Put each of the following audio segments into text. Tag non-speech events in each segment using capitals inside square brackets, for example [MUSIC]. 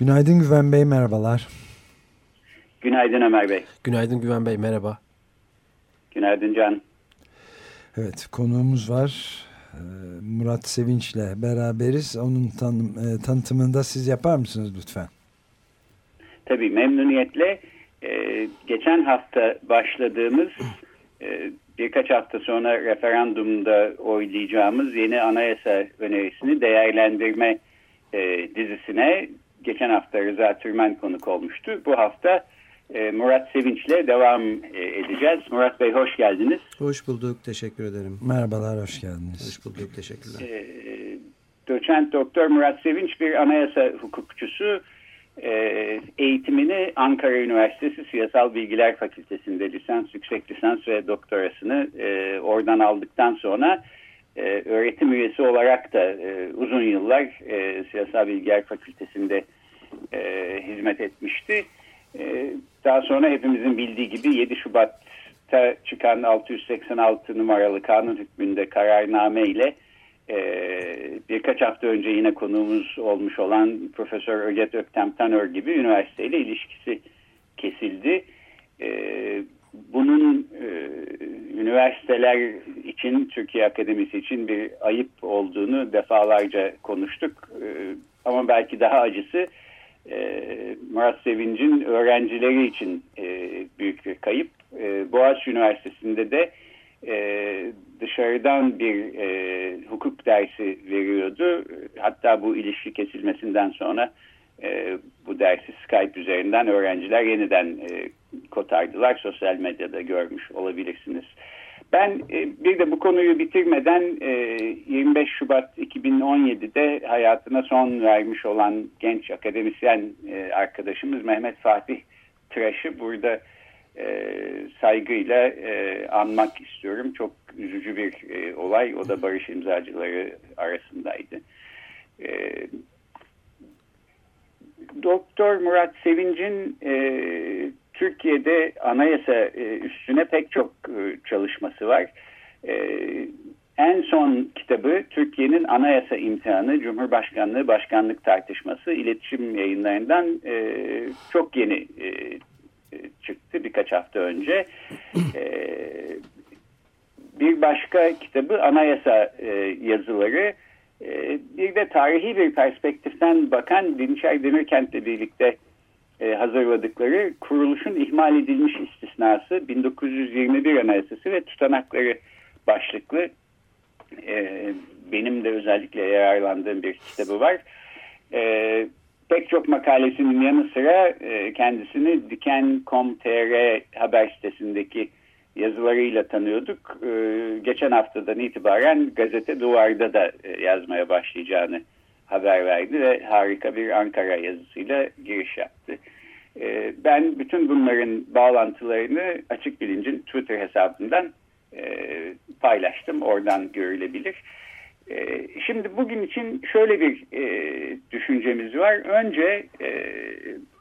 Günaydın Güven Bey, merhabalar. Günaydın Ömer Bey. Günaydın Güven Bey, merhaba. Günaydın Can. Evet, konuğumuz var. Ee, Murat Sevinç'le beraberiz. Onun tanım, e, tanıtımını da siz yapar mısınız lütfen? Tabii memnuniyetle. Ee, geçen hafta başladığımız e, birkaç hafta sonra referandumda oylayacağımız yeni anayasa önerisini değerlendirme e, dizisine geçen hafta Rıza Türmen konuk olmuştu. Bu hafta e, Murat Sevinç'le devam e, edeceğiz. Murat Bey hoş geldiniz. Hoş bulduk, teşekkür ederim. Merhabalar, hoş geldiniz. Hoş bulduk, teşekkürler. E, doçent Doktor Murat Sevinç bir anayasa hukukçusu. E, eğitimini Ankara Üniversitesi Siyasal Bilgiler Fakültesi'nde lisans, yüksek lisans ve doktorasını e, oradan aldıktan sonra e, öğretim üyesi olarak da e, uzun yıllar e, Siyasal Bilgiler Fakültesi'nde e, hizmet etmişti. E, daha sonra hepimizin bildiği gibi 7 Şubat'ta çıkan 686 numaralı kanun hükmünde kararname ile ee, birkaç hafta önce yine konuğumuz olmuş olan Profesör Öget Öktem Tanör gibi üniversiteyle ilişkisi kesildi. Ee, bunun e, üniversiteler için, Türkiye Akademisi için bir ayıp olduğunu defalarca konuştuk. Ee, ama belki daha acısı e, Murat Sevinç'in öğrencileri için e, büyük bir kayıp. E, Boğaziçi Üniversitesi'nde de e, dışarıdan bir e, hukuk dersi veriyordu. Hatta bu ilişki kesilmesinden sonra e, bu dersi Skype üzerinden öğrenciler yeniden e, kotardılar. Sosyal medyada görmüş olabilirsiniz. Ben e, bir de bu konuyu bitirmeden e, 25 Şubat 2017'de hayatına son vermiş olan genç akademisyen e, arkadaşımız Mehmet Fatih Tıraş'ı burada e, saygıyla e, anmak istiyorum. Çok üzücü bir e, olay. O da barış imzacıları arasındaydı. E, Doktor Murat Sevinç'in e, Türkiye'de anayasa e, üstüne pek çok e, çalışması var. E, en son kitabı Türkiye'nin anayasa imtihanı, Cumhurbaşkanlığı başkanlık tartışması iletişim yayınlarından çok yeni çıktı birkaç hafta önce. Bir başka kitabı anayasa yazıları. Bir de tarihi bir perspektiften bakan Dinçer Demirkent'le birlikte e, hazırladıkları kuruluşun ihmal edilmiş istisnası 1921 Anayasası ve tutanakları başlıklı e, benim de özellikle yararlandığım bir kitabı var. E, pek çok makalesinin yanı sıra kendisini Diken.com.tr haber sitesindeki yazılarıyla tanıyorduk. Geçen haftadan itibaren gazete Duvar'da da yazmaya başlayacağını haber verdi ve harika bir Ankara yazısıyla giriş yaptı. E, ben bütün bunların bağlantılarını Açık Bilinc'in Twitter hesabından e, paylaştım. Oradan görülebilir. E, şimdi bugün için şöyle bir e, düşüncemiz var. Önce e,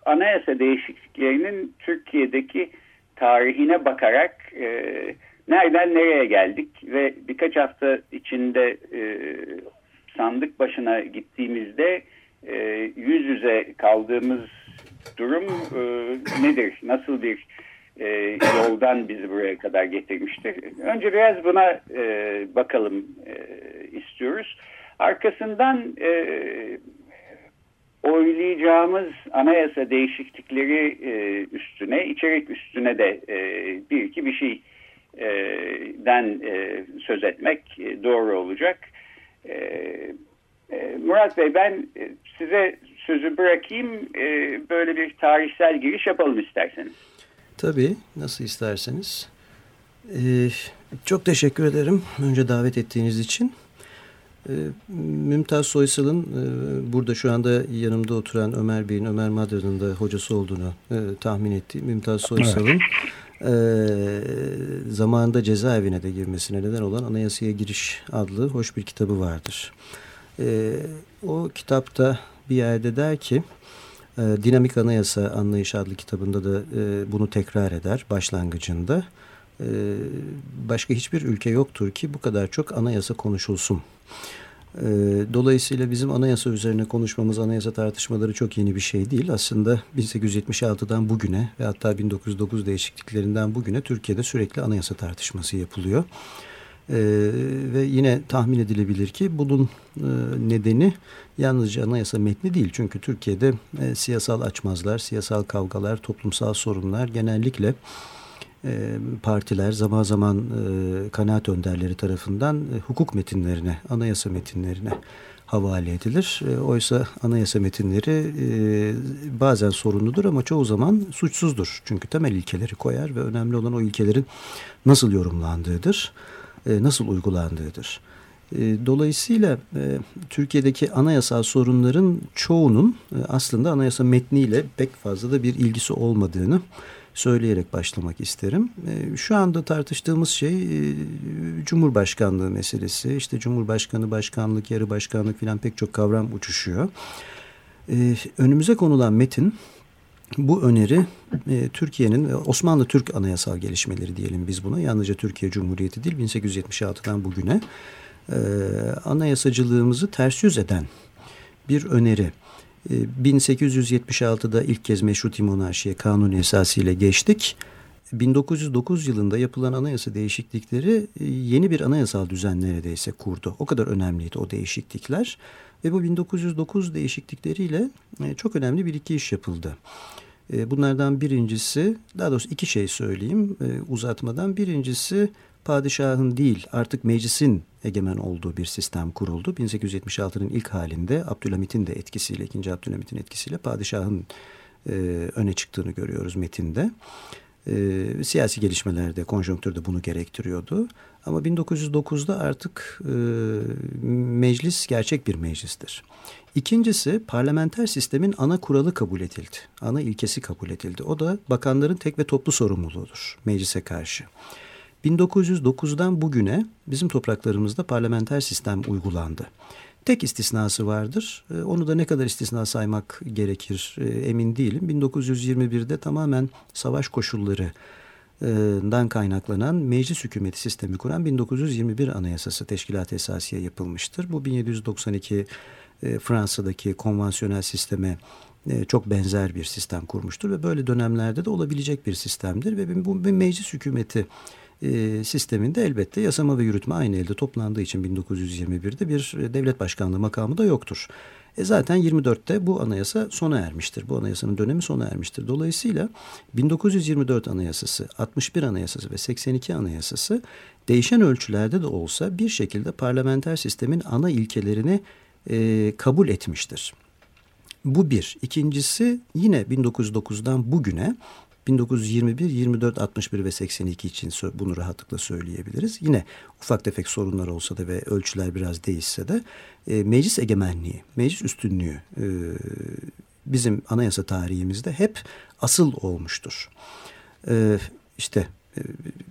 anayasa değişikliklerinin Türkiye'deki tarihine bakarak nereden nereye geldik ve birkaç hafta içinde sandık başına gittiğimizde yüz yüze kaldığımız durum e, nedir? Nasıl bir e, yoldan bizi buraya kadar getirmiştir? Önce biraz buna e, bakalım e, istiyoruz. Arkasından e, oylayacağımız anayasa değişiklikleri e, üstüne, içerik üstüne de e, bir iki bir şeyden e, söz etmek e, doğru olacak. E, e, Murat Bey ben e, size sözü bırakayım. E, böyle bir tarihsel giriş yapalım isterseniz. Tabii, nasıl isterseniz. Ee, çok teşekkür ederim önce davet ettiğiniz için. E, Mümtaz Soysal'ın e, burada şu anda yanımda oturan Ömer Bey'in, Ömer Madra'nın da hocası olduğunu e, tahmin ettiğim Mümtaz Soysal'ın evet. e, zamanında cezaevine de girmesine neden olan Anayasaya Giriş adlı hoş bir kitabı vardır. E, o kitapta bir yerde der ki e, Dinamik Anayasa Anlayış adlı kitabında da e, bunu tekrar eder başlangıcında. E, başka hiçbir ülke yoktur ki bu kadar çok anayasa konuşulsun. Dolayısıyla bizim anayasa üzerine konuşmamız, anayasa tartışmaları çok yeni bir şey değil. Aslında 1876'dan bugüne ve hatta 1909 değişikliklerinden bugüne Türkiye'de sürekli anayasa tartışması yapılıyor. Ee, ve yine tahmin edilebilir ki bunun e, nedeni yalnızca anayasa metni değil. Çünkü Türkiye'de e, siyasal açmazlar, siyasal kavgalar, toplumsal sorunlar genellikle e, partiler zaman zaman e, kanaat önderleri tarafından e, hukuk metinlerine, anayasa metinlerine havale edilir. E, oysa anayasa metinleri e, bazen sorunludur ama çoğu zaman suçsuzdur. Çünkü temel ilkeleri koyar ve önemli olan o ilkelerin nasıl yorumlandığıdır. E, nasıl uygulandığıdır. E, dolayısıyla e, Türkiye'deki anayasal sorunların çoğunun aslında anayasa metniyle pek fazla da bir ilgisi olmadığını söyleyerek başlamak isterim. Şu anda tartıştığımız şey Cumhurbaşkanlığı meselesi. İşte Cumhurbaşkanı, başkanlık, yarı başkanlık filan pek çok kavram uçuşuyor. Önümüze konulan metin bu öneri e, Türkiye'nin Osmanlı Türk anayasal gelişmeleri diyelim biz buna. Yalnızca Türkiye Cumhuriyeti değil 1876'dan bugüne e, anayasacılığımızı ters yüz eden bir öneri. E, 1876'da ilk kez meşruti monarşiye kanun esasıyla geçtik. 1909 yılında yapılan anayasa değişiklikleri e, yeni bir anayasal düzen neredeyse kurdu. O kadar önemliydi o değişiklikler. Ve bu 1909 değişiklikleriyle e, çok önemli bir iki iş yapıldı. E, bunlardan birincisi, daha doğrusu iki şey söyleyeyim uzatmadan. Birincisi padişahın değil artık meclisin egemen olduğu bir sistem kuruldu. 1876'nın ilk halinde Abdülhamit'in de etkisiyle, ikinci Abdülhamit'in etkisiyle padişahın öne çıktığını görüyoruz metinde. E, siyasi gelişmelerde, konjonktürde bunu gerektiriyordu. Ama 1909'da artık e, meclis gerçek bir meclistir. İkincisi parlamenter sistemin ana kuralı kabul edildi. Ana ilkesi kabul edildi. O da bakanların tek ve toplu sorumluluğudur meclise karşı. 1909'dan bugüne bizim topraklarımızda parlamenter sistem uygulandı. Tek istisnası vardır. E, onu da ne kadar istisna saymak gerekir e, emin değilim. 1921'de tamamen savaş koşulları dan kaynaklanan meclis hükümeti sistemi kuran 1921 Anayasası Teşkilat Esasiye yapılmıştır. Bu 1792 e, Fransa'daki konvansiyonel sisteme çok benzer bir sistem kurmuştur ve böyle dönemlerde de olabilecek bir sistemdir ve bu bir meclis hükümeti e, sisteminde elbette yasama ve yürütme aynı elde toplandığı için 1921'de bir devlet başkanlığı makamı da yoktur. E zaten 24'te bu anayasa sona ermiştir. Bu anayasanın dönemi sona ermiştir. Dolayısıyla 1924 anayasası, 61 anayasası ve 82 anayasası değişen ölçülerde de olsa bir şekilde parlamenter sistemin ana ilkelerini e, kabul etmiştir. Bu bir. İkincisi yine 1909'dan bugüne 1921, 24, 61 ve 82 için bunu rahatlıkla söyleyebiliriz. Yine ufak tefek sorunlar olsa da ve ölçüler biraz değişse de e, meclis egemenliği, meclis üstünlüğü e, bizim anayasa tarihimizde hep asıl olmuştur. E, işte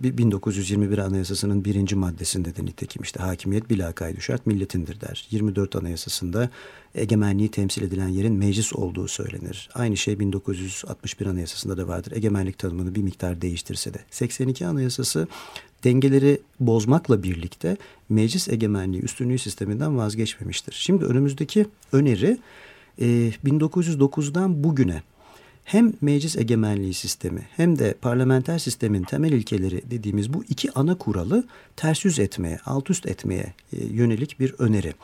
1921 Anayasası'nın birinci maddesinde de nitekim işte hakimiyet bilakaydı şart milletindir der. 24 Anayasası'nda egemenliği temsil edilen yerin meclis olduğu söylenir. Aynı şey 1961 Anayasası'nda da vardır. Egemenlik tanımını bir miktar değiştirse de. 82 Anayasası dengeleri bozmakla birlikte meclis egemenliği üstünlüğü sisteminden vazgeçmemiştir. Şimdi önümüzdeki öneri 1909'dan bugüne hem meclis egemenliği sistemi hem de parlamenter sistemin temel ilkeleri dediğimiz bu iki ana kuralı ters yüz etmeye, alt üst etmeye e, yönelik bir öneri.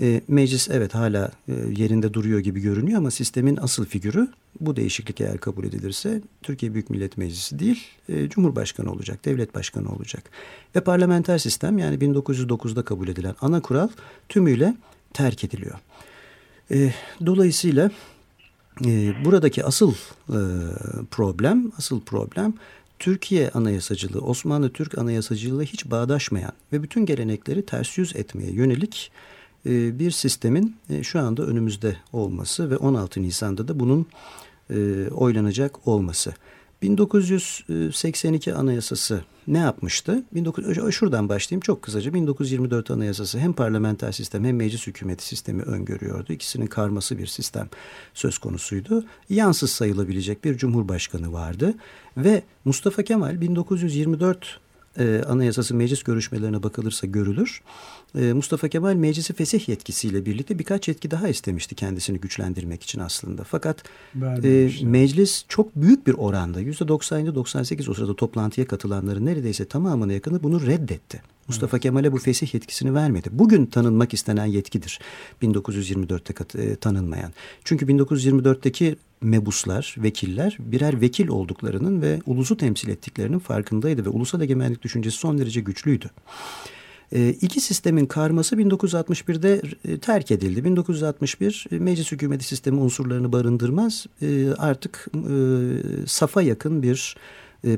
E, meclis evet hala e, yerinde duruyor gibi görünüyor ama sistemin asıl figürü bu değişiklik eğer kabul edilirse Türkiye Büyük Millet Meclisi değil Cumhurbaşkanı olacak, devlet başkanı olacak. Ve parlamenter sistem yani 1909'da kabul edilen ana kural tümüyle terk ediliyor. E, dolayısıyla e, buradaki asıl e, problem, asıl problem Türkiye anayasacılığı, Osmanlı Türk anayasacılığı hiç bağdaşmayan ve bütün gelenekleri ters yüz etmeye yönelik e, bir sistemin e, şu anda önümüzde olması ve 16 Nisan'da da bunun e, oylanacak olması. 1982 Anayasası ne yapmıştı? 19, şuradan başlayayım çok kısaca. 1924 Anayasası hem parlamenter sistem hem meclis hükümeti sistemi öngörüyordu. İkisinin karması bir sistem söz konusuydu. Yansız sayılabilecek bir cumhurbaşkanı vardı. Ve Mustafa Kemal 1924 e, Anayasası meclis görüşmelerine bakılırsa görülür. E, Mustafa Kemal meclisi fesih yetkisiyle birlikte birkaç yetki daha istemişti kendisini güçlendirmek için aslında. Fakat e, meclis çok büyük bir oranda %97-98 o sırada toplantıya katılanların neredeyse tamamına yakını bunu reddetti. Mustafa Kemal'e bu fesih yetkisini vermedi. Bugün tanınmak istenen yetkidir 1924'te e, tanınmayan. Çünkü 1924'teki mebuslar, vekiller birer vekil olduklarının ve ulusu temsil ettiklerinin farkındaydı ve ulusal egemenlik düşüncesi son derece güçlüydü. E, iki sistemin karması 1961'de e, terk edildi. 1961 e, meclis hükümeti sistemi unsurlarını barındırmaz. E, artık e, safa yakın bir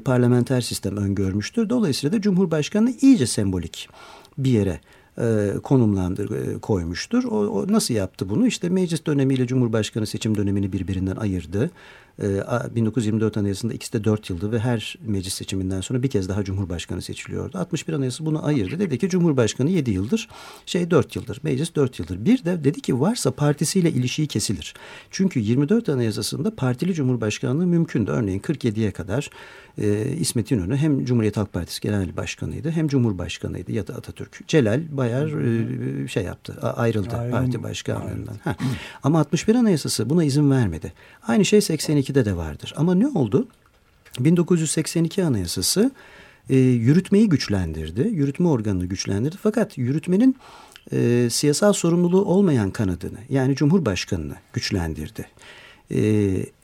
parlamenter sistem öngörmüştür. Dolayısıyla da Cumhurbaşkanı iyice sembolik bir yere konumlandır koymuştur. O, o nasıl yaptı bunu? İşte meclis dönemiyle Cumhurbaşkanı seçim dönemini birbirinden ayırdı. 1924 ee, Anayasası'nda ikisi de 4 yıldı ve her meclis seçiminden sonra bir kez daha Cumhurbaşkanı seçiliyordu. 61 Anayasası bunu ayırdı. Dedi ki Cumhurbaşkanı 7 yıldır, şey 4 yıldır, meclis 4 yıldır. Bir de dedi ki varsa partisiyle ilişiği kesilir. Çünkü 24 Anayasası'nda partili Cumhurbaşkanlığı mümkündü. Örneğin 47'ye kadar e, İsmet İnönü hem Cumhuriyet Halk Partisi Genel Başkanıydı hem Cumhurbaşkanıydı ya da Atatürk. Celal Bayar e, şey yaptı, ayrıldı Ayrım, parti başkanlığından. Ama 61 Anayasası buna izin vermedi. Aynı şey 82 1982'de de vardır. Ama ne oldu? 1982 Anayasası e, yürütmeyi güçlendirdi. Yürütme organını güçlendirdi. Fakat yürütmenin e, siyasal sorumluluğu olmayan kanadını yani Cumhurbaşkanını güçlendirdi. E,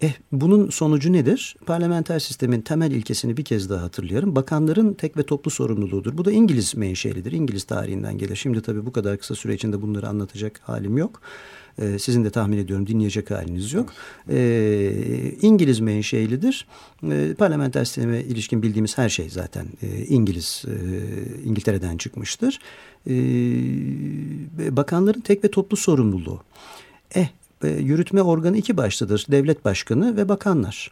eh, bunun sonucu nedir? Parlamenter sistemin temel ilkesini bir kez daha hatırlayalım. Bakanların tek ve toplu sorumluluğudur. Bu da İngiliz menşelidir. İngiliz tarihinden gelir. Şimdi tabii bu kadar kısa süre içinde bunları anlatacak halim yok. E, sizin de tahmin ediyorum dinleyecek haliniz yok. E, İngiliz menşelidir. E, parlamenter sisteme ilişkin bildiğimiz her şey zaten e, İngiliz, e, İngiltere'den çıkmıştır. E, bakanların tek ve toplu sorumluluğu. Eh, e, yürütme organı iki başlıdır. Devlet başkanı ve bakanlar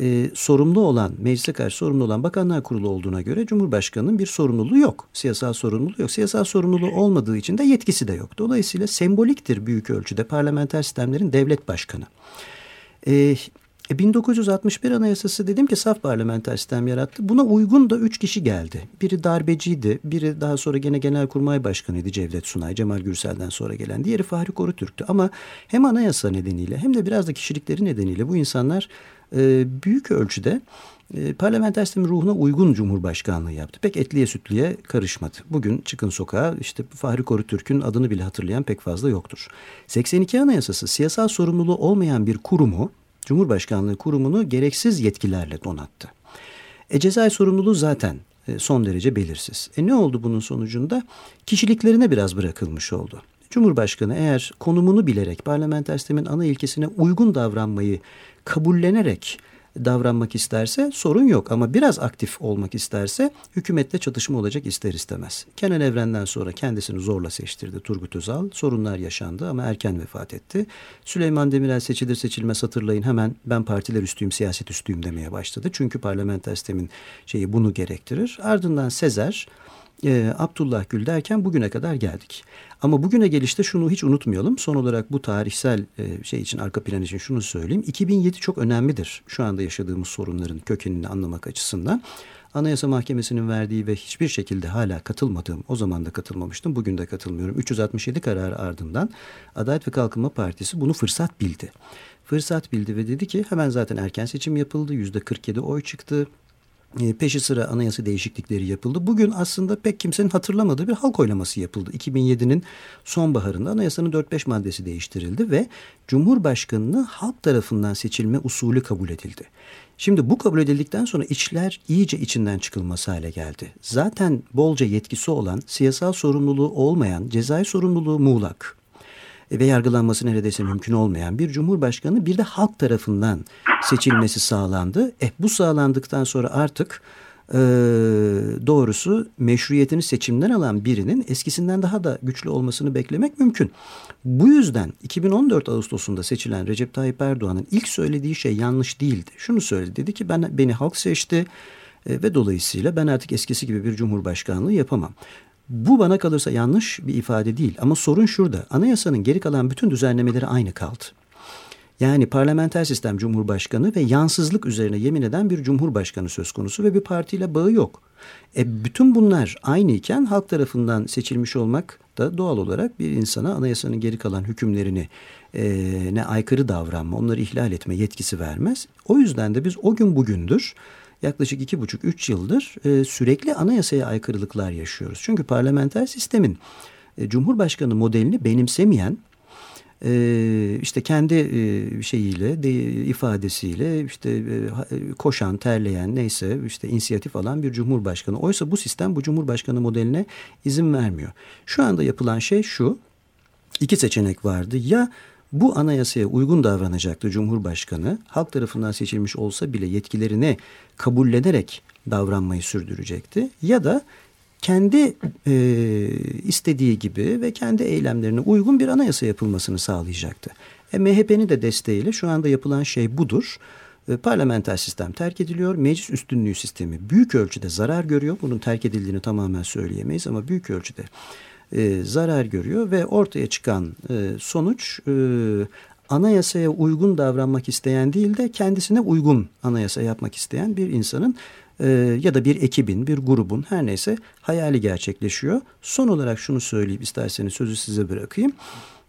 e, sorumlu olan, meclise karşı sorumlu olan bakanlar kurulu olduğuna göre Cumhurbaşkanı'nın bir sorumluluğu yok. Siyasal sorumluluğu yok. Siyasal sorumluluğu olmadığı için de yetkisi de yok. Dolayısıyla semboliktir büyük ölçüde parlamenter sistemlerin devlet başkanı. E, 1961 Anayasası dedim ki saf parlamenter sistem yarattı. Buna uygun da üç kişi geldi. Biri darbeciydi, biri daha sonra gene Genelkurmay Başkanıydı Cevdet Sunay, Cemal Gürsel'den sonra gelen. Diğeri Fahri Korutürk'tü ama hem anayasa nedeniyle hem de biraz da kişilikleri nedeniyle bu insanlar e, büyük ölçüde e, parlamenter sistemin ruhuna uygun cumhurbaşkanlığı yaptı. Pek etliye sütlüye karışmadı. Bugün çıkın sokağa işte Fahri Korutürk'ün adını bile hatırlayan pek fazla yoktur. 82 Anayasası siyasal sorumluluğu olmayan bir kurumu, Cumhurbaşkanlığı kurumunu gereksiz yetkilerle donattı. E cezai sorumluluğu zaten e, son derece belirsiz. E ne oldu bunun sonucunda? Kişiliklerine biraz bırakılmış oldu. Cumhurbaşkanı eğer konumunu bilerek parlamenter sistemin ana ilkesine uygun davranmayı kabullenerek davranmak isterse sorun yok ama biraz aktif olmak isterse hükümetle çatışma olacak ister istemez. Kenan Evren'den sonra kendisini zorla seçtirdi Turgut Özal. Sorunlar yaşandı ama erken vefat etti. Süleyman Demirel seçilir seçilmez hatırlayın hemen ben partiler üstüyüm siyaset üstüyüm demeye başladı. Çünkü parlamenter sistemin şeyi bunu gerektirir. Ardından Sezer e, Abdullah Gül derken bugüne kadar geldik. Ama bugüne gelişte şunu hiç unutmayalım. Son olarak bu tarihsel e, şey için arka plan için şunu söyleyeyim. 2007 çok önemlidir şu anda yaşadığımız sorunların kökenini anlamak açısından. Anayasa Mahkemesi'nin verdiği ve hiçbir şekilde hala katılmadığım, o zaman da katılmamıştım, bugün de katılmıyorum. 367 kararı ardından Adalet ve Kalkınma Partisi bunu fırsat bildi. Fırsat bildi ve dedi ki hemen zaten erken seçim yapıldı. Yüzde 47 oy çıktı. E, peşi sıra anayasa değişiklikleri yapıldı. Bugün aslında pek kimsenin hatırlamadığı bir halk oylaması yapıldı. 2007'nin sonbaharında anayasanın 4-5 maddesi değiştirildi ve Cumhurbaşkanı'nı halk tarafından seçilme usulü kabul edildi. Şimdi bu kabul edildikten sonra içler iyice içinden çıkılması hale geldi. Zaten bolca yetkisi olan, siyasal sorumluluğu olmayan, cezai sorumluluğu muğlak, ve yargılanması neredeyse mümkün olmayan bir cumhurbaşkanı bir de halk tarafından seçilmesi sağlandı. Eh bu sağlandıktan sonra artık e, doğrusu meşruiyetini seçimden alan birinin eskisinden daha da güçlü olmasını beklemek mümkün. Bu yüzden 2014 Ağustos'unda seçilen Recep Tayyip Erdoğan'ın ilk söylediği şey yanlış değildi. Şunu söyledi dedi ki ben beni halk seçti e, ve dolayısıyla ben artık eskisi gibi bir cumhurbaşkanlığı yapamam. Bu bana kalırsa yanlış bir ifade değil ama sorun şurada. Anayasanın geri kalan bütün düzenlemeleri aynı kaldı. Yani parlamenter sistem cumhurbaşkanı ve yansızlık üzerine yemin eden bir cumhurbaşkanı söz konusu ve bir partiyle bağı yok. E bütün bunlar aynı iken halk tarafından seçilmiş olmak da doğal olarak bir insana anayasanın geri kalan hükümlerini e, ne aykırı davranma, onları ihlal etme yetkisi vermez. O yüzden de biz o gün bugündür yaklaşık iki buçuk üç yıldır e, sürekli anayasaya aykırılıklar yaşıyoruz. Çünkü parlamenter sistemin e, Cumhurbaşkanı modelini benimsemeyen e, işte kendi e, şeyiyle de, ifadesiyle işte e, koşan terleyen neyse işte inisiyatif alan bir cumhurbaşkanı. Oysa bu sistem bu cumhurbaşkanı modeline izin vermiyor. Şu anda yapılan şey şu iki seçenek vardı ya bu anayasaya uygun davranacaktı Cumhurbaşkanı. Halk tarafından seçilmiş olsa bile yetkilerini kabullenerek davranmayı sürdürecekti. Ya da kendi e, istediği gibi ve kendi eylemlerine uygun bir anayasa yapılmasını sağlayacaktı. E, MHP'nin de desteğiyle şu anda yapılan şey budur. E, parlamenter sistem terk ediliyor. Meclis üstünlüğü sistemi büyük ölçüde zarar görüyor. Bunun terk edildiğini tamamen söyleyemeyiz ama büyük ölçüde e, zarar görüyor ve ortaya çıkan e, sonuç e, anayasaya uygun davranmak isteyen değil de kendisine uygun anayasa yapmak isteyen bir insanın e, ya da bir ekibin, bir grubun her neyse hayali gerçekleşiyor. Son olarak şunu söyleyip isterseniz sözü size bırakayım.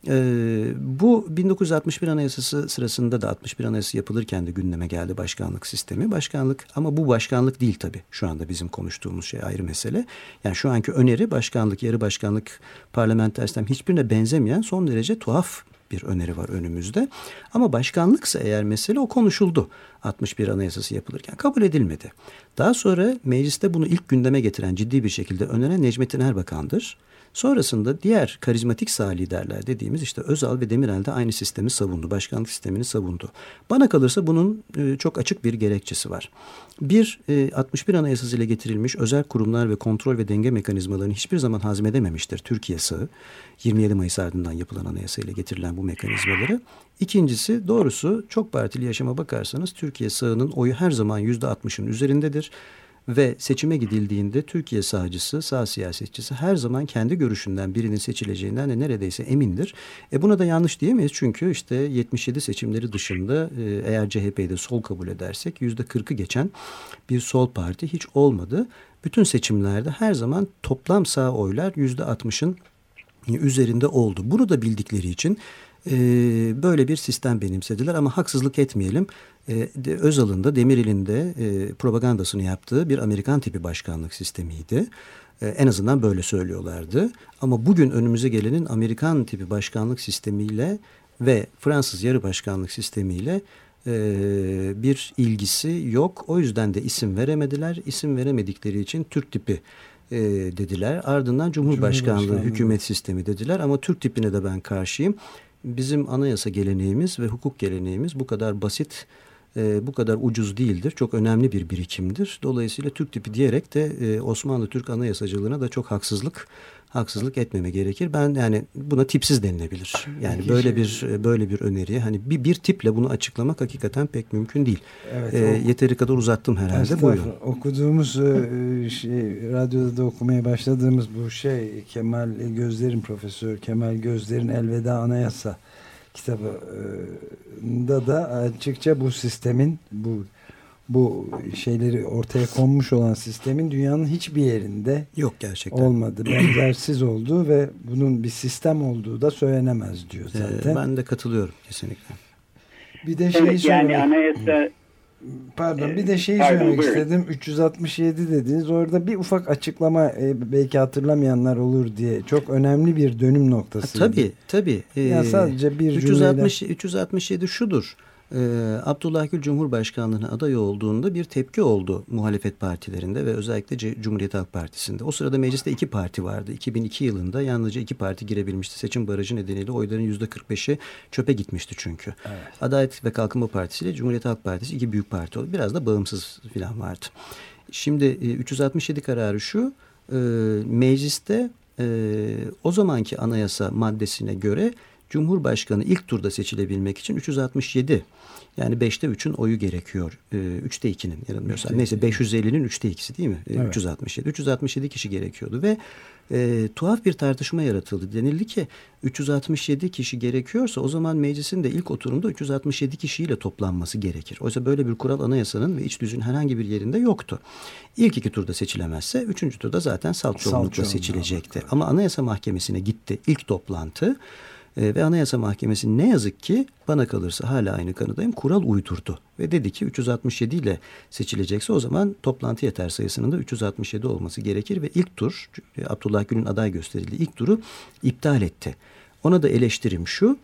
Ee, bu 1961 Anayasası sırasında da 61 Anayasası yapılırken de gündeme geldi başkanlık sistemi. Başkanlık ama bu başkanlık değil tabii şu anda bizim konuştuğumuz şey ayrı mesele. Yani şu anki öneri başkanlık, yarı başkanlık, parlamenter sistem hiçbirine benzemeyen son derece tuhaf bir öneri var önümüzde. Ama başkanlıksa eğer mesele o konuşuldu. 61 Anayasası yapılırken kabul edilmedi. Daha sonra mecliste bunu ilk gündeme getiren ciddi bir şekilde öneren Necmettin Erbakan'dır. Sonrasında diğer karizmatik sağ liderler dediğimiz işte Özal ve Demirel de aynı sistemi savundu. Başkanlık sistemini savundu. Bana kalırsa bunun e, çok açık bir gerekçesi var. Bir, 61 e, Anayasası ile getirilmiş özel kurumlar ve kontrol ve denge mekanizmalarını hiçbir zaman hazmedememiştir Türkiye sağı. 27 Mayıs ardından yapılan anayasa ile getirilen bu mekanizmaları. İkincisi doğrusu çok partili yaşama bakarsanız Türkiye sağının oyu her zaman %60'ın üzerindedir ve seçime gidildiğinde Türkiye sağcısı, sağ siyasetçisi her zaman kendi görüşünden birinin seçileceğinden de neredeyse emindir. E buna da yanlış diyemeyiz çünkü işte 77 seçimleri dışında e, eğer CHP'yi de sol kabul edersek yüzde 40'ı geçen bir sol parti hiç olmadı. Bütün seçimlerde her zaman toplam sağ oylar yüzde 60'ın üzerinde oldu. Bunu da bildikleri için e, böyle bir sistem benimsediler ama haksızlık etmeyelim. E, de, Özal'ın da Demirel'in de e, propagandasını yaptığı bir Amerikan tipi başkanlık sistemiydi. E, en azından böyle söylüyorlardı. Ama bugün önümüze gelenin Amerikan tipi başkanlık sistemiyle ve Fransız yarı başkanlık sistemiyle e, bir ilgisi yok. O yüzden de isim veremediler. İsim veremedikleri için Türk tipi e, dediler. Ardından Cumhurbaşkanlığı, Cumhurbaşkanlığı hükümet sistemi dediler. Ama Türk tipine de ben karşıyım. Bizim anayasa geleneğimiz ve hukuk geleneğimiz bu kadar basit e, bu kadar ucuz değildir. Çok önemli bir birikimdir. Dolayısıyla Türk tipi diyerek de e, Osmanlı Türk anayasacılığına da çok haksızlık haksızlık etmeme gerekir. Ben yani buna tipsiz denilebilir. Yani Peki, böyle bir böyle bir öneriye hani bir bir tiple bunu açıklamak hakikaten pek mümkün değil. Evet, e, o, yeteri kadar uzattım herhalde. Buyurun. Okuduğumuz e, şey radyoda da okumaya başladığımız bu şey Kemal Gözler'in profesör Kemal Gözler'in Elveda Anayasa kitabında da açıkça bu sistemin bu bu şeyleri ortaya konmuş olan sistemin dünyanın hiçbir yerinde yok gerçekten olmadı. Benzersiz oldu ve bunun bir sistem olduğu da söylenemez diyor ee, zaten. Ee, ben de katılıyorum kesinlikle. Bir de şey evet, yani anayasa Pardon bir de şeyi Pardon, söylemek buyurun. istedim. 367 dediniz. Orada bir ufak açıklama e, belki hatırlamayanlar olur diye. Çok önemli bir dönüm noktası. Tabii tabii. Ee, ya sadece bir 360, cümleyle... 367 şudur e, Abdullah Gül Cumhurbaşkanlığı'na aday olduğunda bir tepki oldu muhalefet partilerinde ve özellikle C Cumhuriyet Halk Partisi'nde. O sırada mecliste iki parti vardı. 2002 yılında yalnızca iki parti girebilmişti. Seçim barajı nedeniyle oyların yüzde 45'i çöpe gitmişti çünkü. Evet. Adalet ve Kalkınma Partisi ile Cumhuriyet Halk Partisi iki büyük parti oldu. Biraz da bağımsız falan vardı. Şimdi 367 kararı şu e, mecliste e, o zamanki anayasa maddesine göre Cumhurbaşkanı ilk turda seçilebilmek için 367 yani 5'te 3'ün oyu gerekiyor. E, 3'te 2'nin yanılmıyorsam. Neyse 550'nin 3'te 2'si değil mi? E, evet. 367. 367 kişi gerekiyordu ve e, tuhaf bir tartışma yaratıldı. Denildi ki 367 kişi gerekiyorsa o zaman meclisin de ilk oturumda 367 kişiyle toplanması gerekir. Oysa böyle bir kural anayasanın ve iç düzün herhangi bir yerinde yoktu. İlk iki turda seçilemezse üçüncü turda zaten salt çoğunlukla seçilecekti. Ama Anayasa Mahkemesi'ne gitti ilk toplantı. E, ve Anayasa Mahkemesi ne yazık ki bana kalırsa hala aynı kanıdayım kural uydurdu. Ve dedi ki 367 ile seçilecekse o zaman toplantı yeter sayısının da 367 olması gerekir ve ilk tur e, Abdullah Gül'ün aday gösterildiği ilk turu iptal etti. Ona da eleştirim şu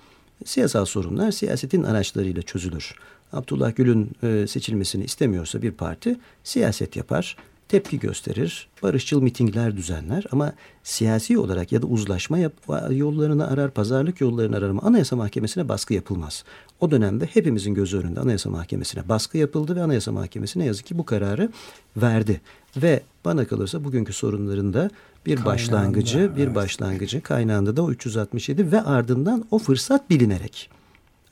siyasal sorunlar siyasetin araçlarıyla çözülür. Abdullah Gül'ün e, seçilmesini istemiyorsa bir parti siyaset yapar tepki gösterir, barışçıl mitingler düzenler ama siyasi olarak ya da uzlaşma yap, yollarını arar, pazarlık yollarını arar ama Anayasa Mahkemesi'ne baskı yapılmaz. O dönemde hepimizin gözü önünde Anayasa Mahkemesi'ne baskı yapıldı ve Anayasa Mahkemesi ne yazık ki bu kararı verdi. Ve bana kalırsa bugünkü sorunlarında bir kaynağında, başlangıcı, bir evet. başlangıcı kaynağında da o 367 ve ardından o fırsat bilinerek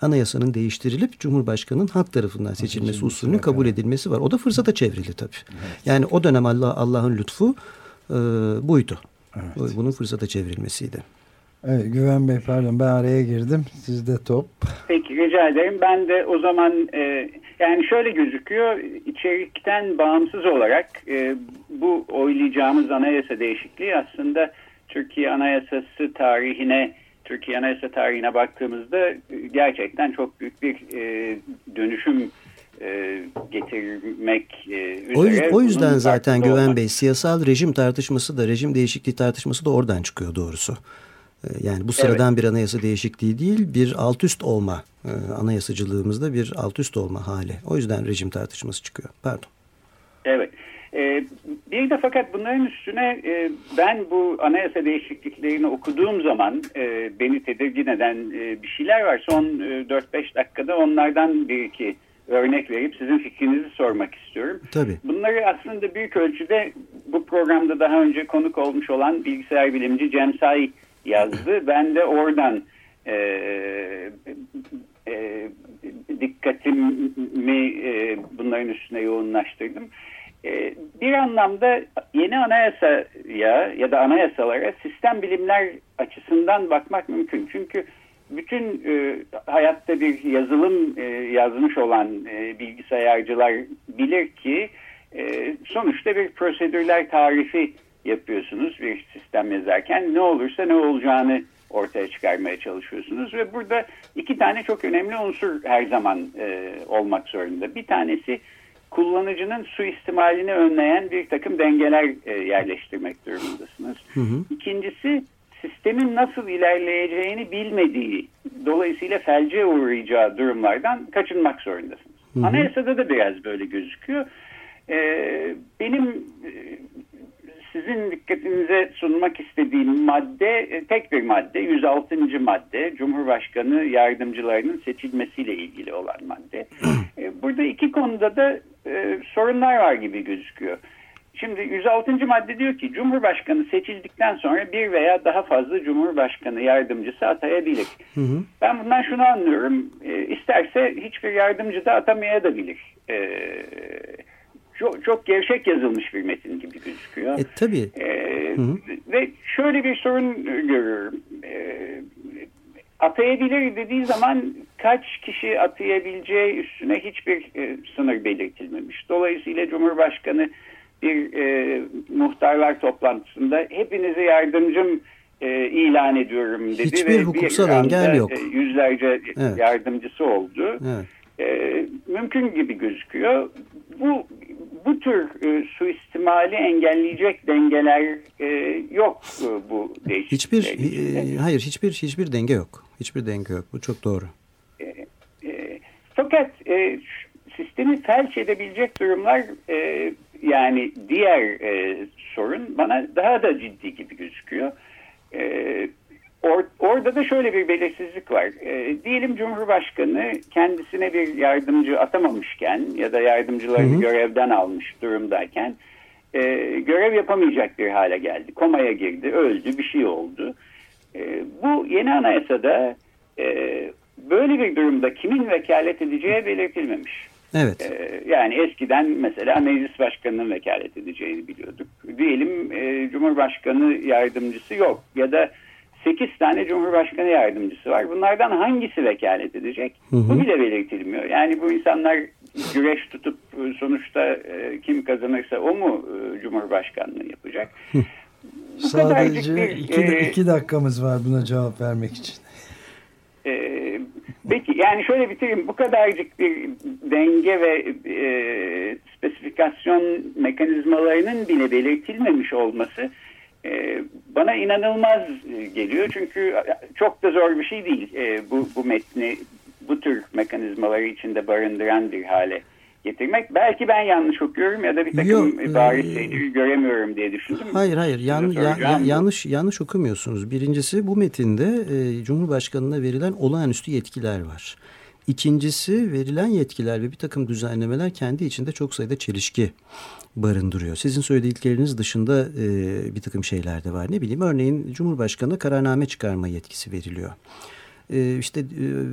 anayasanın değiştirilip Cumhurbaşkanı'nın halk tarafından seçilmesi usulünün kabul edilmesi var. O da fırsata çevrildi tabii. Evet. Yani o dönem Allah Allah'ın lütfu e, buydu. Evet. Bunun fırsata çevrilmesiydi. Evet, Güven Bey pardon ben araya girdim. Sizde top. Peki rica ederim. Ben de o zaman e, yani şöyle gözüküyor içerikten bağımsız olarak e, bu oylayacağımız anayasa değişikliği aslında Türkiye Anayasası tarihine Türkiye Anayasa tarihine baktığımızda e, gerçekten çok büyük bir e, dönüşüm e, getirmek e, üzere. O, o yüzden zaten Güven olmak. Bey siyasal rejim tartışması da rejim değişikliği tartışması da oradan çıkıyor doğrusu. E, yani bu sıradan evet. bir anayasa değişikliği değil bir alt üst olma e, anayasacılığımızda bir alt üst olma hali. O yüzden rejim tartışması çıkıyor. Pardon. Evet. E, bir de fakat bunların üstüne e, ben bu anayasa değişikliklerini okuduğum zaman e, beni tedirgin eden e, bir şeyler var. Son e, 4-5 dakikada onlardan bir iki örnek verip sizin fikrinizi sormak istiyorum. Tabii. Bunları aslında büyük ölçüde bu programda daha önce konuk olmuş olan bilgisayar bilimci Cem Say yazdı. [LAUGHS] Ben de oradan e, e, dikkatimi e, bunların üstüne yoğunlaştırdım. Ee, bir anlamda yeni anayasaya ya da anayasalara sistem bilimler açısından bakmak mümkün. Çünkü bütün e, hayatta bir yazılım e, yazmış olan e, bilgisayarcılar bilir ki e, sonuçta bir prosedürler tarifi yapıyorsunuz bir sistem yazarken ne olursa ne olacağını ortaya çıkarmaya çalışıyorsunuz ve burada iki tane çok önemli unsur her zaman e, olmak zorunda. Bir tanesi kullanıcının suistimalini önleyen bir takım dengeler e, yerleştirmek durumundasınız. Hı hı. İkincisi sistemin nasıl ilerleyeceğini bilmediği, dolayısıyla felce uğrayacağı durumlardan kaçınmak zorundasınız. Hı hı. Anayasada da biraz böyle gözüküyor. Ee, benim e, sizin dikkatinize sunmak istediğim madde e, tek bir madde 106. madde Cumhurbaşkanı yardımcılarının seçilmesiyle ilgili olan madde. E, burada iki konuda da e, sorunlar var gibi gözüküyor. Şimdi 106. madde diyor ki Cumhurbaşkanı seçildikten sonra bir veya daha fazla Cumhurbaşkanı yardımcısı atayabilir. Hı hı. Ben bundan şunu anlıyorum. E, isterse hiçbir yardımcı da atamayabilir. E, çok, çok gevşek yazılmış bir metin gibi gözüküyor. E, tabii. E, hı hı. Ve şöyle bir sorun görüyorum. E, atayabilir dediği zaman kaç kişi atayabileceği üstüne hiçbir e, sınır belirtilmemiş. Dolayısıyla Cumhurbaşkanı bir e, muhtarlar toplantısında hepinize yardımcım e, ilan ediyorum dedi. Hiçbir ve hukuksal bir engel yok. E, yüzlerce evet. yardımcısı oldu. Evet. E, mümkün gibi gözüküyor. Bu bu tür e, suistimali engelleyecek dengeler e, yok e, bu değişiklikler. Hiçbir e, hayır hiçbir hiçbir denge yok. Hiçbir denge yok. Bu çok doğru. E, e, fakat e, sistemi felç edebilecek durumlar e, yani diğer e, sorun bana daha da ciddi gibi gözüküyor. E, or, orada da şöyle bir belirsizlik var. E, diyelim Cumhurbaşkanı kendisine bir yardımcı atamamışken ya da yardımcılarını görevden almış durumdayken e, görev yapamayacak bir hale geldi. Komaya girdi, öldü, bir şey oldu. E, bu yeni anayasada e, böyle bir durumda kimin vekalet edeceği belirtilmemiş. Evet. E, yani eskiden mesela meclis başkanının vekalet edeceğini biliyorduk. Diyelim e, Cumhurbaşkanı yardımcısı yok ya da 8 tane Cumhurbaşkanı yardımcısı var. Bunlardan hangisi vekalet edecek? Hı hı. Bu bile belirtilmiyor. Yani bu insanlar güreş tutup e, sonuçta e, kim kazanırsa o mu e, Cumhurbaşkanlığı yapacak? Bu Sadece bir, iki, e, iki dakikamız var buna cevap vermek için. E, peki yani şöyle bitireyim. Bu kadarcık bir denge ve e, spesifikasyon mekanizmalarının bile belirtilmemiş olması e, bana inanılmaz geliyor. Çünkü çok da zor bir şey değil e, bu, bu metni bu tür mekanizmaları içinde barındıran bir hale getirmek. Belki ben yanlış okuyorum ya da bir takım Yok, bariz şeyleri göremiyorum diye düşündüm. Hayır hayır yan, ya, ya, yanlış yanlış okumuyorsunuz. Birincisi bu metinde e, Cumhurbaşkanı'na verilen olağanüstü yetkiler var. İkincisi verilen yetkiler ve bir takım düzenlemeler kendi içinde çok sayıda çelişki barındırıyor. Sizin söyledikleriniz dışında e, bir takım şeyler de var. Ne bileyim örneğin Cumhurbaşkanı kararname çıkarma yetkisi veriliyor. E, işte e,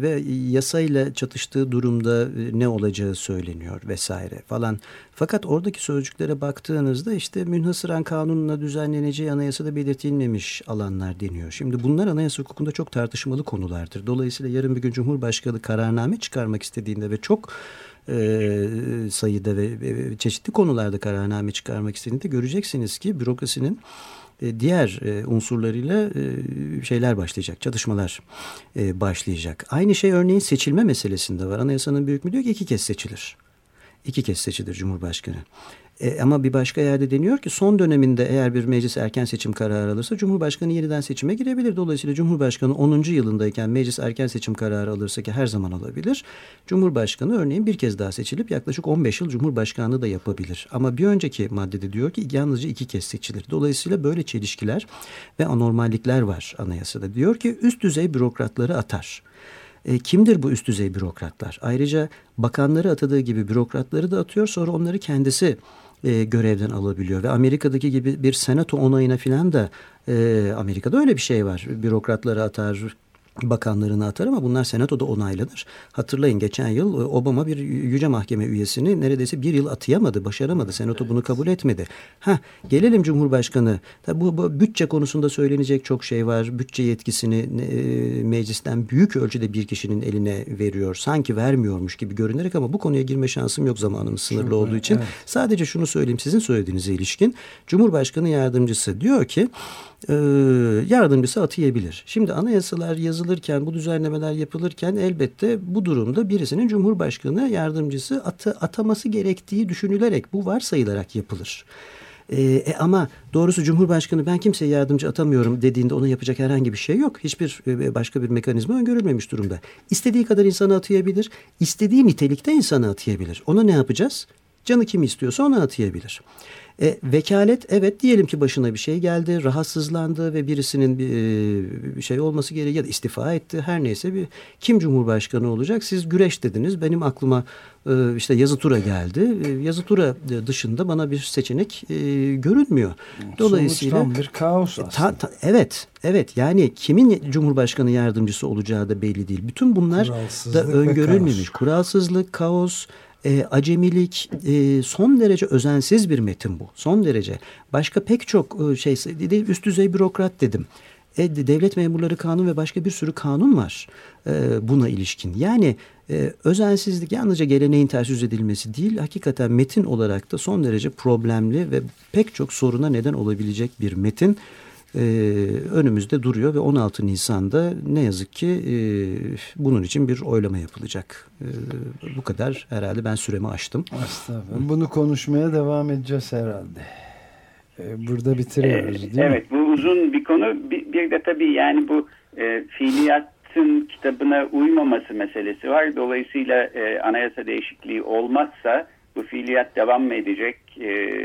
ve yasayla çatıştığı durumda e, ne olacağı söyleniyor vesaire falan. Fakat oradaki sözcüklere baktığınızda işte münhasıran kanunla düzenleneceği anayasada belirtilmemiş alanlar deniyor. Şimdi bunlar anayasa hukukunda çok tartışmalı konulardır. Dolayısıyla yarın bir gün Cumhurbaşkanı kararname çıkarmak istediğinde ve çok e, sayıda ve, ve çeşitli konularda kararname çıkarmak istediğinde göreceksiniz ki bürokrasinin e, diğer e, unsurlarıyla e, şeyler başlayacak, çatışmalar başlayacak. Aynı şey örneğin seçilme meselesinde var. Anayasanın büyük mü diyor ki iki kez seçilir. İki kez seçilir Cumhurbaşkanı. E, ama bir başka yerde deniyor ki son döneminde eğer bir meclis erken seçim kararı alırsa Cumhurbaşkanı yeniden seçime girebilir. Dolayısıyla Cumhurbaşkanı 10. yılındayken meclis erken seçim kararı alırsa ki her zaman alabilir. Cumhurbaşkanı örneğin bir kez daha seçilip yaklaşık 15 yıl Cumhurbaşkanlığı da yapabilir. Ama bir önceki maddede diyor ki yalnızca iki kez seçilir. Dolayısıyla böyle çelişkiler ve anormallikler var anayasada. Diyor ki üst düzey bürokratları atar. E, kimdir bu üst düzey bürokratlar? Ayrıca bakanları atadığı gibi bürokratları da atıyor sonra onları kendisi e, görevden alabiliyor. Ve Amerika'daki gibi bir senato onayına filan da e, Amerika'da öyle bir şey var. Bürokratları atar, bakanlarını atar ama bunlar senatoda onaylanır. Hatırlayın geçen yıl e, Obama bir yüce mahkeme üyesini neredeyse bir yıl atayamadı, başaramadı. Senato bunu kabul etmedi. Ha gelelim Cumhurbaşkanı. Tabi bu, bu bütçe konusunda söylenecek çok şey var. Bütçe yetkisini e, meclisten büyük ölçüde bir kişinin eline veriyor. Sanki vermiyormuş gibi görünerek ama bu konuya girme şansım yok zamanımız sınırlı çok olduğu için. Evet. Sadece şunu söyleyeyim sizin söylediğinize ilişkin. Cumhurbaşkanı yardımcısı diyor ki e, yardımcısı atayabilir. Şimdi anayasalar yazılırken, bu düzenlemeler yapılırken elbette bu durumda birisinin Cumhurbaşkanı yardımcısı atı, ataması gerektiği düşünülerek, bu varsayılarak yapılır. Ee, e, ama doğrusu Cumhurbaşkanı ben kimseye yardımcı atamıyorum dediğinde ona yapacak herhangi bir şey yok. Hiçbir e, başka bir mekanizma öngörülmemiş durumda. İstediği kadar insanı atayabilir, istediği nitelikte insanı atayabilir. Ona ne yapacağız? Canı kim istiyorsa ona atayabilir. E, vekalet evet diyelim ki başına bir şey geldi, rahatsızlandı ve birisinin bir, e, bir şey olması gerekiyor ya da istifa etti. Her neyse bir kim cumhurbaşkanı olacak? Siz güreş dediniz. Benim aklıma e, işte yazı tura geldi. E, yazı tura dışında bana bir seçenek e, görünmüyor. Dolayısıyla Sonuçtan bir kaos aslında. Ta, ta, evet, evet. Yani kimin cumhurbaşkanı yardımcısı olacağı da belli değil. Bütün bunlar da öngörülmemiş. Kuralsızlık, kaos, e, acemilik, e, son derece özensiz bir metin bu. Son derece. Başka pek çok e, şey, üst düzey bürokrat dedim. E, devlet memurları kanun ve başka bir sürü kanun var e, buna ilişkin. Yani e, özensizlik yalnızca geleneğin ters yüz edilmesi değil, hakikaten metin olarak da son derece problemli ve pek çok soruna neden olabilecek bir metin e, önümüzde duruyor ve 16 Nisan'da ne yazık ki e, bunun için bir oylama yapılacak. E, bu kadar herhalde ben süremi aştım. Estağfurullah. Bunu konuşmaya devam edeceğiz herhalde. E, burada bitiriyoruz değil evet, mi? Evet bu uzun bir konu. Bir, bir de tabii yani bu e, fiiliyatın kitabına uymaması meselesi var. Dolayısıyla e, anayasa değişikliği olmazsa bu fiiliyat devam mı edecek? E,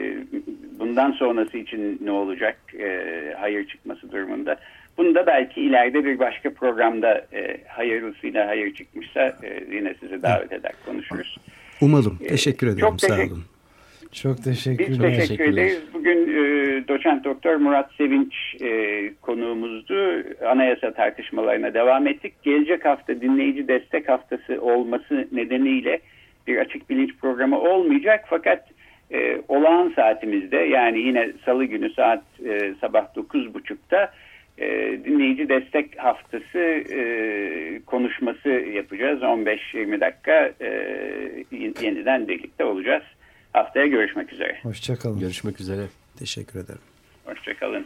bundan sonrası için ne olacak? E, hayır çıkması durumunda. Bunu da belki ileride bir başka programda e, hayırlısıyla hayır çıkmışsa e, yine sizi davet eder konuşuruz. Umalım. E, teşekkür ederim. Çok Sağ olun. Çok teşekkür Biz teşekkür ederiz. Bugün e, doçent doktor Murat Sevinç e, konuğumuzdu. Anayasa tartışmalarına devam ettik. Gelecek hafta dinleyici destek haftası olması nedeniyle bir açık bilinç programı olmayacak. Fakat e, olağan saatimizde yani yine salı günü saat e, sabah 9.30'da e, dinleyici destek haftası e, konuşması yapacağız. 15-20 dakika e, yeniden birlikte olacağız. Haftaya görüşmek üzere. Hoşçakalın. Görüşmek üzere. Teşekkür ederim. Hoşçakalın.